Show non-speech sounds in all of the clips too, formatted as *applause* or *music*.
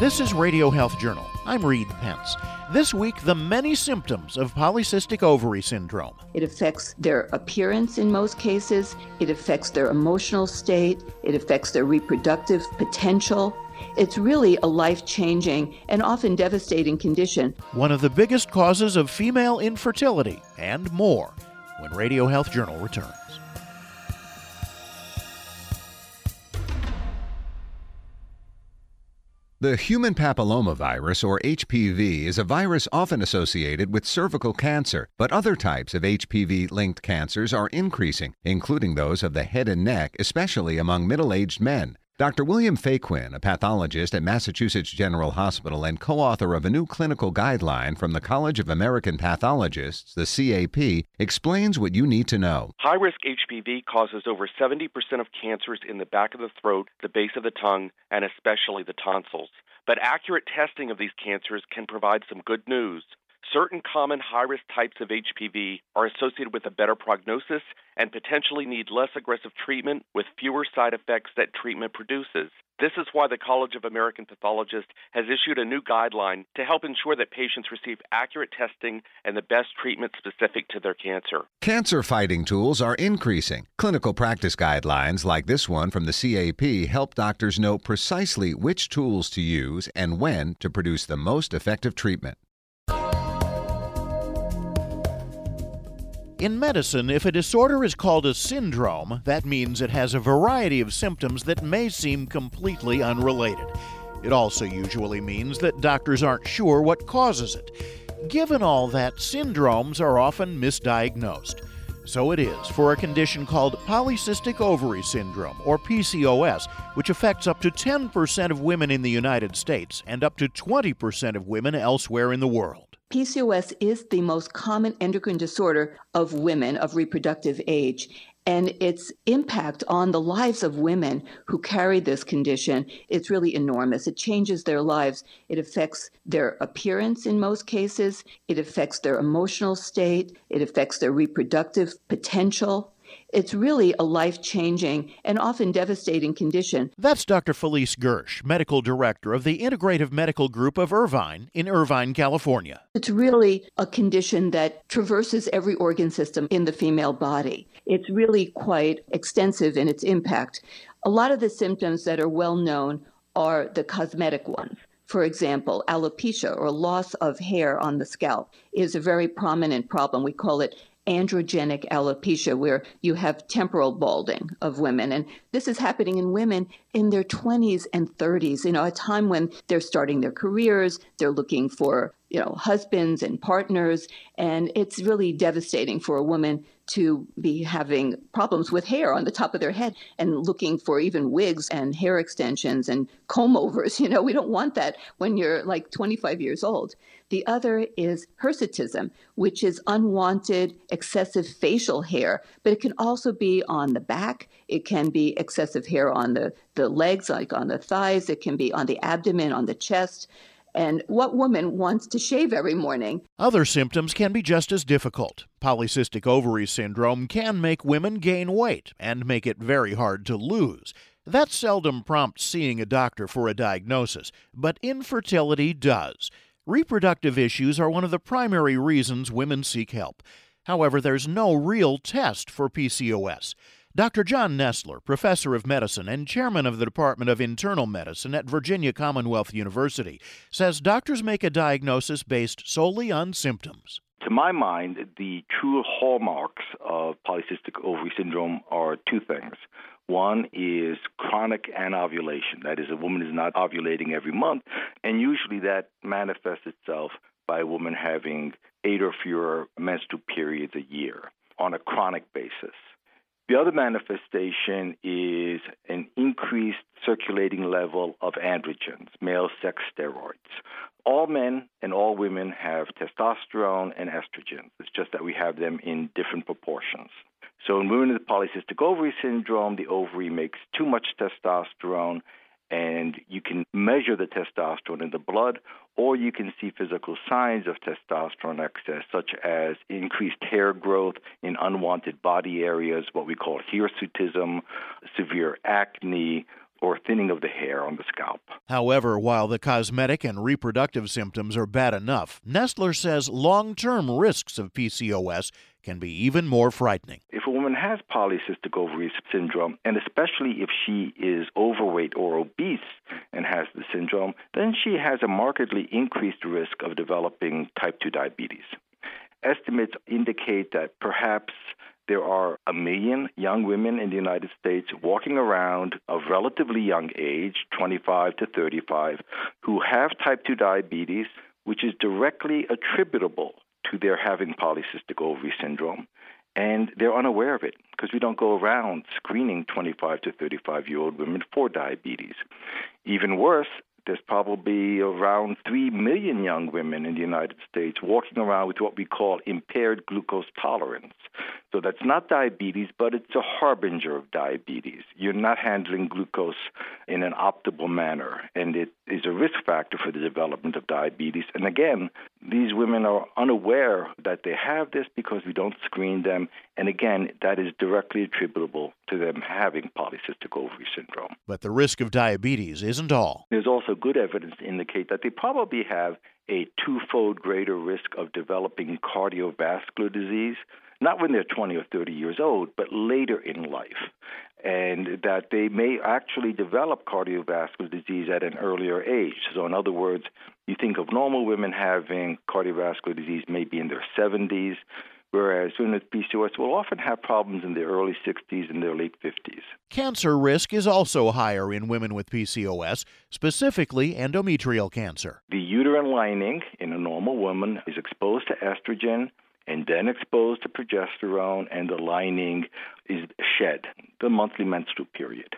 This is Radio Health Journal. I'm Reed Pence. This week, the many symptoms of polycystic ovary syndrome. It affects their appearance in most cases, it affects their emotional state, it affects their reproductive potential. It's really a life changing and often devastating condition. One of the biggest causes of female infertility, and more, when Radio Health Journal returns. The human papillomavirus, or HPV, is a virus often associated with cervical cancer, but other types of HPV linked cancers are increasing, including those of the head and neck, especially among middle aged men. Dr. William Faquin, a pathologist at Massachusetts General Hospital and co author of a new clinical guideline from the College of American Pathologists, the CAP, explains what you need to know. High risk HPV causes over 70% of cancers in the back of the throat, the base of the tongue, and especially the tonsils. But accurate testing of these cancers can provide some good news. Certain common high risk types of HPV are associated with a better prognosis and potentially need less aggressive treatment with fewer side effects that treatment produces. This is why the College of American Pathologists has issued a new guideline to help ensure that patients receive accurate testing and the best treatment specific to their cancer. Cancer fighting tools are increasing. Clinical practice guidelines like this one from the CAP help doctors know precisely which tools to use and when to produce the most effective treatment. In medicine, if a disorder is called a syndrome, that means it has a variety of symptoms that may seem completely unrelated. It also usually means that doctors aren't sure what causes it. Given all that, syndromes are often misdiagnosed. So it is for a condition called polycystic ovary syndrome, or PCOS, which affects up to 10% of women in the United States and up to 20% of women elsewhere in the world. PCOS is the most common endocrine disorder of women of reproductive age. And its impact on the lives of women who carry this condition is really enormous. It changes their lives. It affects their appearance in most cases. It affects their emotional state. It affects their reproductive potential. It's really a life changing and often devastating condition. That's Dr. Felice Gersh, Medical Director of the Integrative Medical Group of Irvine in Irvine, California. It's really a condition that traverses every organ system in the female body. It's really quite extensive in its impact. A lot of the symptoms that are well known are the cosmetic ones. For example, alopecia or loss of hair on the scalp is a very prominent problem. We call it androgenic alopecia, where you have temporal balding of women. And this is happening in women in their 20s and 30s, you know, a time when they're starting their careers, they're looking for, you know, husbands and partners. And it's really devastating for a woman to be having problems with hair on the top of their head and looking for even wigs and hair extensions and comb overs. *laughs* You know, we don't want that when you're like 25 years old. The other is hirsutism, which is unwanted excessive facial hair, but it can also be on the back. It can be excessive hair on the, the legs, like on the thighs. It can be on the abdomen, on the chest. And what woman wants to shave every morning? Other symptoms can be just as difficult. Polycystic ovary syndrome can make women gain weight and make it very hard to lose. That seldom prompts seeing a doctor for a diagnosis, but infertility does. Reproductive issues are one of the primary reasons women seek help. However, there's no real test for PCOS. Dr. John Nestler, professor of medicine and chairman of the Department of Internal Medicine at Virginia Commonwealth University, says doctors make a diagnosis based solely on symptoms. To my mind, the true hallmarks of polycystic ovary syndrome are two things. One is chronic anovulation. That is, a woman is not ovulating every month, and usually that manifests itself by a woman having eight or fewer menstrual periods a year on a chronic basis. The other manifestation is an increased circulating level of androgens, male sex steroids. All men and all women have testosterone and estrogen. It's just that we have them in different proportions. So in women with polycystic ovary syndrome, the ovary makes too much testosterone and you can measure the testosterone in the blood, or you can see physical signs of testosterone excess, such as increased hair growth in unwanted body areas, what we call hirsutism, severe acne, or thinning of the hair on the scalp. However, while the cosmetic and reproductive symptoms are bad enough, Nestler says long term risks of PCOS can be even more frightening. If a woman has polycystic ovary syndrome, and especially if she is overweight or obese and has the syndrome, then she has a markedly increased risk of developing type 2 diabetes. Estimates indicate that perhaps there are a million young women in the United States walking around of relatively young age, 25 to 35, who have type 2 diabetes, which is directly attributable to their having polycystic ovary syndrome. And they're unaware of it because we don't go around screening 25 to 35 year old women for diabetes. Even worse, there's probably around 3 million young women in the United States walking around with what we call impaired glucose tolerance. So that's not diabetes, but it's a harbinger of diabetes. You're not handling glucose in an optimal manner, and it is a risk factor for the development of diabetes. And again, these women are unaware that they have this because we don't screen them. And again, that is directly attributable to them having polycystic ovary syndrome. But the risk of diabetes isn't all. There's also good evidence to indicate that they probably have a twofold greater risk of developing cardiovascular disease not when they're 20 or 30 years old, but later in life. And that they may actually develop cardiovascular disease at an earlier age. So, in other words, you think of normal women having cardiovascular disease maybe in their 70s, whereas women with PCOS will often have problems in their early 60s and their late 50s. Cancer risk is also higher in women with PCOS, specifically endometrial cancer. The uterine lining in a normal woman is exposed to estrogen and then exposed to progesterone, and the lining is shed, the monthly menstrual period.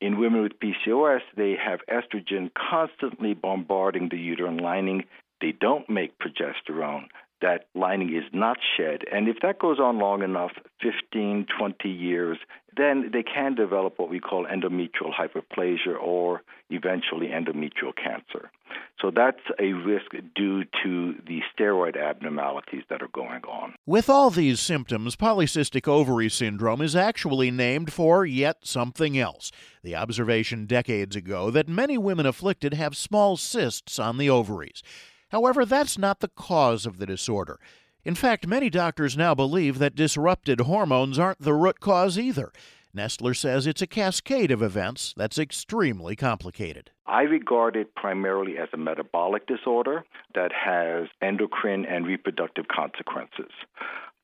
In women with PCOS, they have estrogen constantly bombarding the uterine lining. They don't make progesterone. That lining is not shed. And if that goes on long enough 15, 20 years then they can develop what we call endometrial hyperplasia or eventually endometrial cancer. So that's a risk due to the steroid abnormalities that are going on. With all these symptoms, polycystic ovary syndrome is actually named for yet something else. The observation decades ago that many women afflicted have small cysts on the ovaries. However, that's not the cause of the disorder. In fact, many doctors now believe that disrupted hormones aren't the root cause either. Nestler says it's a cascade of events that's extremely complicated. I regard it primarily as a metabolic disorder that has endocrine and reproductive consequences.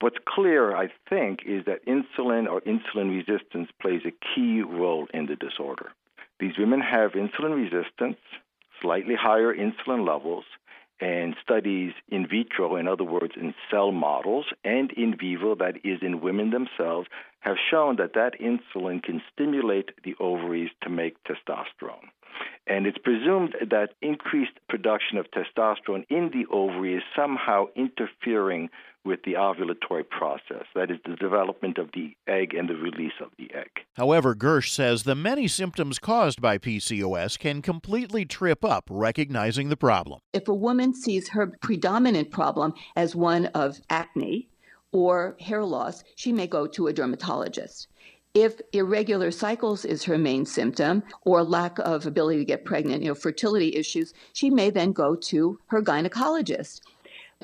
What's clear, I think, is that insulin or insulin resistance plays a key role in the disorder. These women have insulin resistance, slightly higher insulin levels, and studies in vitro, in other words, in cell models, and in vivo, that is, in women themselves, have shown that that insulin can stimulate the ovaries to make testosterone. And it's presumed that increased production of testosterone in the ovary is somehow interfering with the ovulatory process, that is, the development of the egg and the release of the egg. However, Gersh says the many symptoms caused by PCOS can completely trip up recognizing the problem. If a woman sees her predominant problem as one of acne or hair loss, she may go to a dermatologist. If irregular cycles is her main symptom or lack of ability to get pregnant, you know, fertility issues, she may then go to her gynecologist.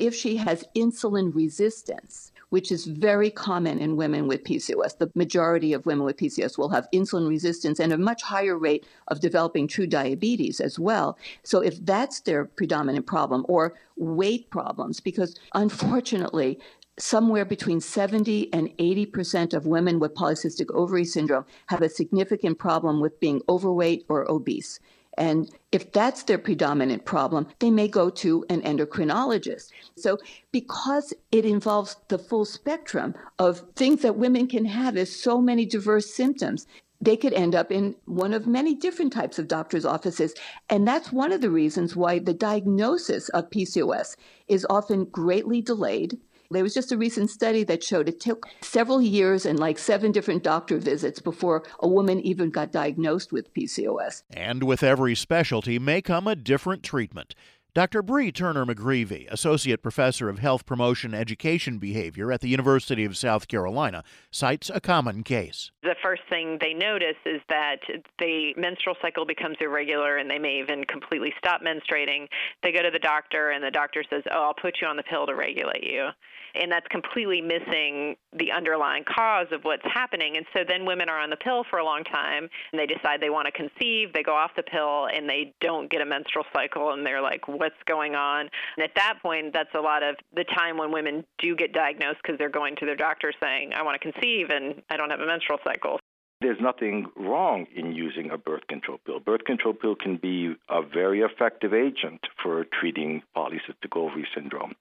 If she has insulin resistance, which is very common in women with PCOS. The majority of women with PCOS will have insulin resistance and a much higher rate of developing true diabetes as well. So, if that's their predominant problem, or weight problems, because unfortunately, somewhere between 70 and 80% of women with polycystic ovary syndrome have a significant problem with being overweight or obese. And if that's their predominant problem, they may go to an endocrinologist. So, because it involves the full spectrum of things that women can have as so many diverse symptoms, they could end up in one of many different types of doctor's offices. And that's one of the reasons why the diagnosis of PCOS is often greatly delayed there was just a recent study that showed it took several years and like seven different doctor visits before a woman even got diagnosed with PCOS. And with every specialty may come a different treatment. Dr. Brie Turner McGrievy, Associate Professor of Health Promotion Education Behavior at the University of South Carolina, cites a common case. The first thing they notice is that the menstrual cycle becomes irregular and they may even completely stop menstruating. They go to the doctor and the doctor says, Oh, I'll put you on the pill to regulate you and that's completely missing the underlying cause of what's happening. And so then women are on the pill for a long time and they decide they want to conceive, they go off the pill and they don't get a menstrual cycle and they're like, what's going on? And at that point, that's a lot of the time when women do get diagnosed because they're going to their doctor saying, I want to conceive and I don't have a menstrual cycle. There's nothing wrong in using a birth control pill. Birth control pill can be a very effective agent for treating polycystic ovary syndrome.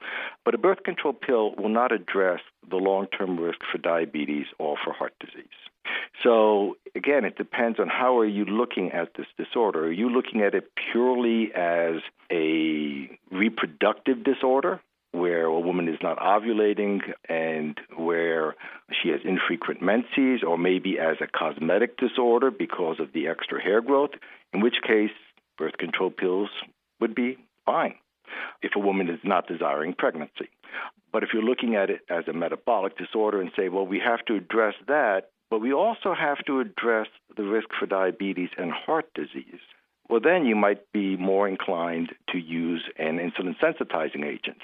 But a birth control pill will not address the long term risk for diabetes or for heart disease. So again, it depends on how are you looking at this disorder. Are you looking at it purely as a reproductive disorder where a woman is not ovulating and where she has infrequent menses, or maybe as a cosmetic disorder because of the extra hair growth, in which case birth control pills would be fine if a woman is not desiring pregnancy. But if you're looking at it as a metabolic disorder and say, well, we have to address that, but we also have to address the risk for diabetes and heart disease, well, then you might be more inclined to use an insulin sensitizing agent.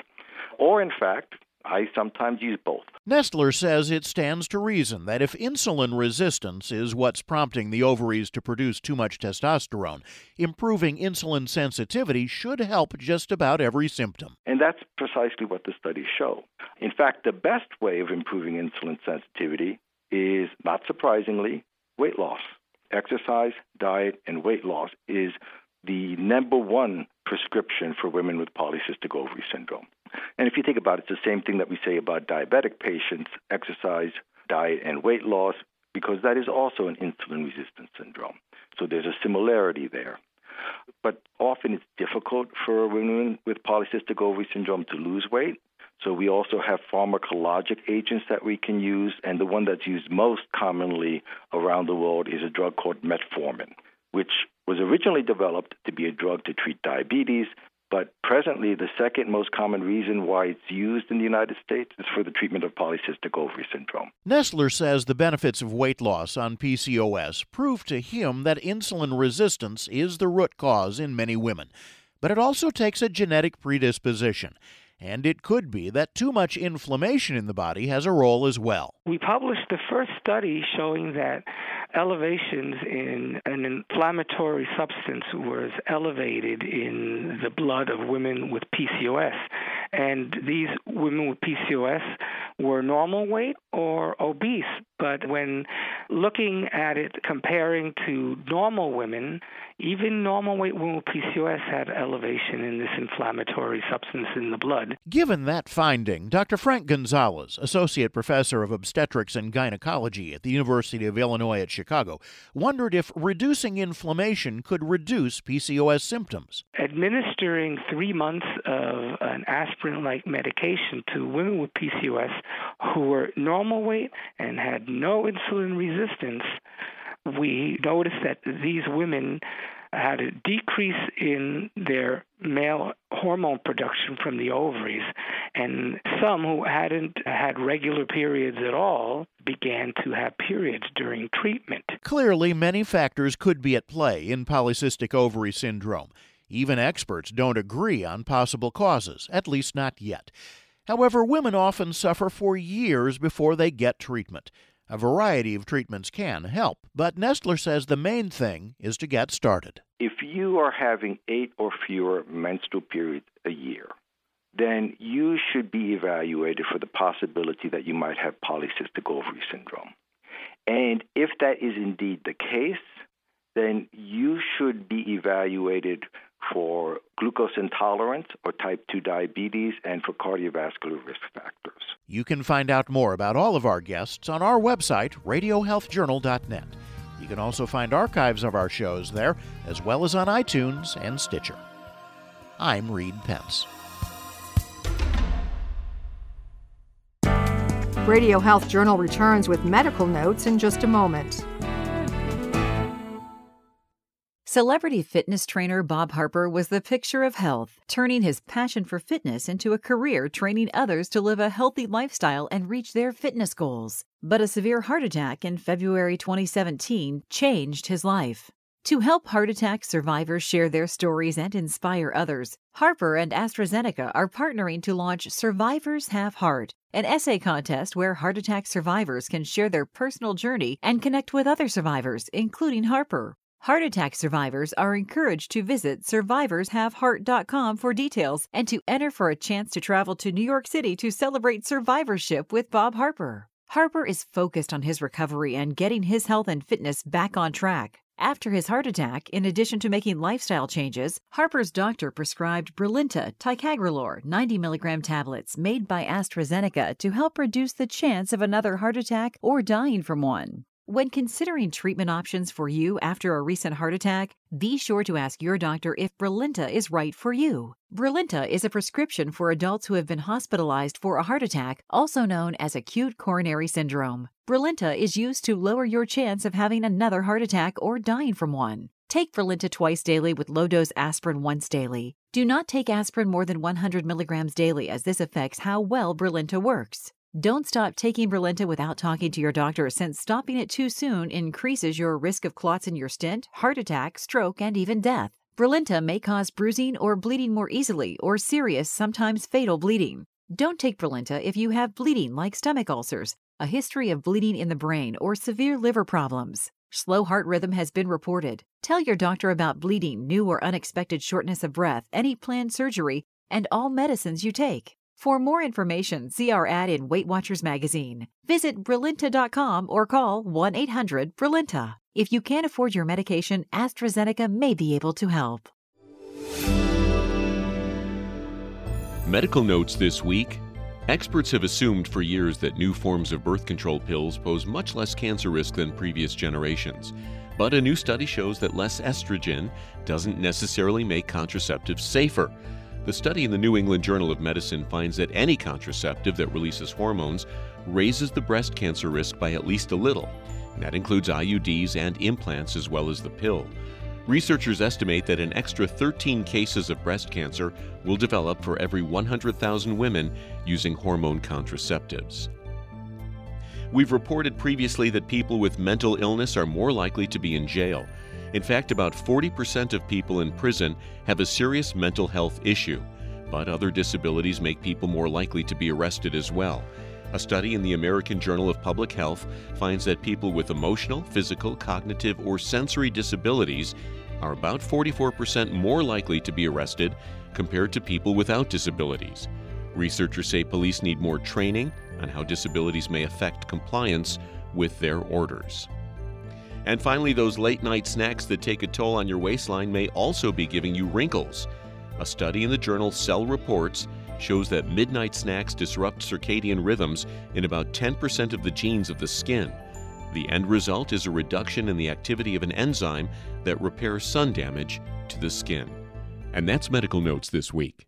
Or, in fact, I sometimes use both. Nestler says it stands to reason that if insulin resistance is what's prompting the ovaries to produce too much testosterone, improving insulin sensitivity should help just about every symptom. And that's precisely what the studies show. In fact, the best way of improving insulin sensitivity is, not surprisingly, weight loss. Exercise, diet, and weight loss is the number one prescription for women with polycystic ovary syndrome. And if you think about it, it's the same thing that we say about diabetic patients exercise, diet, and weight loss, because that is also an insulin resistance syndrome. So there's a similarity there. But often it's difficult for women with polycystic ovary syndrome to lose weight. So we also have pharmacologic agents that we can use, and the one that's used most commonly around the world is a drug called metformin, which was originally developed to be a drug to treat diabetes, but presently, the second most common reason why it's used in the United States is for the treatment of polycystic ovary syndrome. Nestler says the benefits of weight loss on PCOS prove to him that insulin resistance is the root cause in many women. But it also takes a genetic predisposition. And it could be that too much inflammation in the body has a role as well. We published the first study showing that elevations in an inflammatory substance was elevated in the blood of women with PCOS. And these women with PCOS were normal weight or obese. But when looking at it comparing to normal women, even normal weight women with PCOS had elevation in this inflammatory substance in the blood. Given that finding, Dr. Frank Gonzalez, Associate Professor of Obstetrics and Gynecology at the University of Illinois at Chicago, wondered if reducing inflammation could reduce PCOS symptoms. Administering three months of an aspirin like medication to women with PCOS who were normal weight and had no insulin resistance we noticed that these women had a decrease in their male hormone production from the ovaries, and some who hadn't had regular periods at all began to have periods during treatment. Clearly, many factors could be at play in polycystic ovary syndrome. Even experts don't agree on possible causes, at least not yet. However, women often suffer for years before they get treatment. A variety of treatments can help, but Nestler says the main thing is to get started. If you are having eight or fewer menstrual periods a year, then you should be evaluated for the possibility that you might have polycystic ovary syndrome. And if that is indeed the case, then you should be evaluated for glucose intolerance or type 2 diabetes and for cardiovascular risk factors. You can find out more about all of our guests on our website, radiohealthjournal.net. You can also find archives of our shows there, as well as on iTunes and Stitcher. I'm Reed Pence. Radio Health Journal returns with medical notes in just a moment. Celebrity fitness trainer Bob Harper was the picture of health, turning his passion for fitness into a career training others to live a healthy lifestyle and reach their fitness goals. But a severe heart attack in February 2017 changed his life. To help heart attack survivors share their stories and inspire others, Harper and AstraZeneca are partnering to launch Survivors Have Heart, an essay contest where heart attack survivors can share their personal journey and connect with other survivors, including Harper. Heart attack survivors are encouraged to visit survivorshaveheart.com for details and to enter for a chance to travel to New York City to celebrate survivorship with Bob Harper. Harper is focused on his recovery and getting his health and fitness back on track. After his heart attack, in addition to making lifestyle changes, Harper's doctor prescribed Brilinta ticagrelor 90 milligram tablets made by AstraZeneca to help reduce the chance of another heart attack or dying from one. When considering treatment options for you after a recent heart attack, be sure to ask your doctor if Brilinta is right for you. Brilinta is a prescription for adults who have been hospitalized for a heart attack, also known as acute coronary syndrome. Brilinta is used to lower your chance of having another heart attack or dying from one. Take Brilinta twice daily with low dose aspirin once daily. Do not take aspirin more than 100 milligrams daily, as this affects how well Brilinta works. Don't stop taking Brilinta without talking to your doctor, since stopping it too soon increases your risk of clots in your stent, heart attack, stroke, and even death. Brilinta may cause bruising or bleeding more easily, or serious, sometimes fatal bleeding. Don't take Brilinta if you have bleeding like stomach ulcers, a history of bleeding in the brain, or severe liver problems. Slow heart rhythm has been reported. Tell your doctor about bleeding, new or unexpected shortness of breath, any planned surgery, and all medicines you take. For more information, see our ad in Weight Watchers magazine. Visit Brilinta.com or call 1 800 Brilinta. If you can't afford your medication, AstraZeneca may be able to help. Medical notes this week. Experts have assumed for years that new forms of birth control pills pose much less cancer risk than previous generations. But a new study shows that less estrogen doesn't necessarily make contraceptives safer. The study in the New England Journal of Medicine finds that any contraceptive that releases hormones raises the breast cancer risk by at least a little. And that includes IUDs and implants as well as the pill. Researchers estimate that an extra 13 cases of breast cancer will develop for every 100,000 women using hormone contraceptives. We've reported previously that people with mental illness are more likely to be in jail. In fact, about 40% of people in prison have a serious mental health issue, but other disabilities make people more likely to be arrested as well. A study in the American Journal of Public Health finds that people with emotional, physical, cognitive, or sensory disabilities are about 44% more likely to be arrested compared to people without disabilities. Researchers say police need more training on how disabilities may affect compliance with their orders. And finally, those late night snacks that take a toll on your waistline may also be giving you wrinkles. A study in the journal Cell Reports shows that midnight snacks disrupt circadian rhythms in about 10% of the genes of the skin. The end result is a reduction in the activity of an enzyme that repairs sun damage to the skin. And that's Medical Notes this week.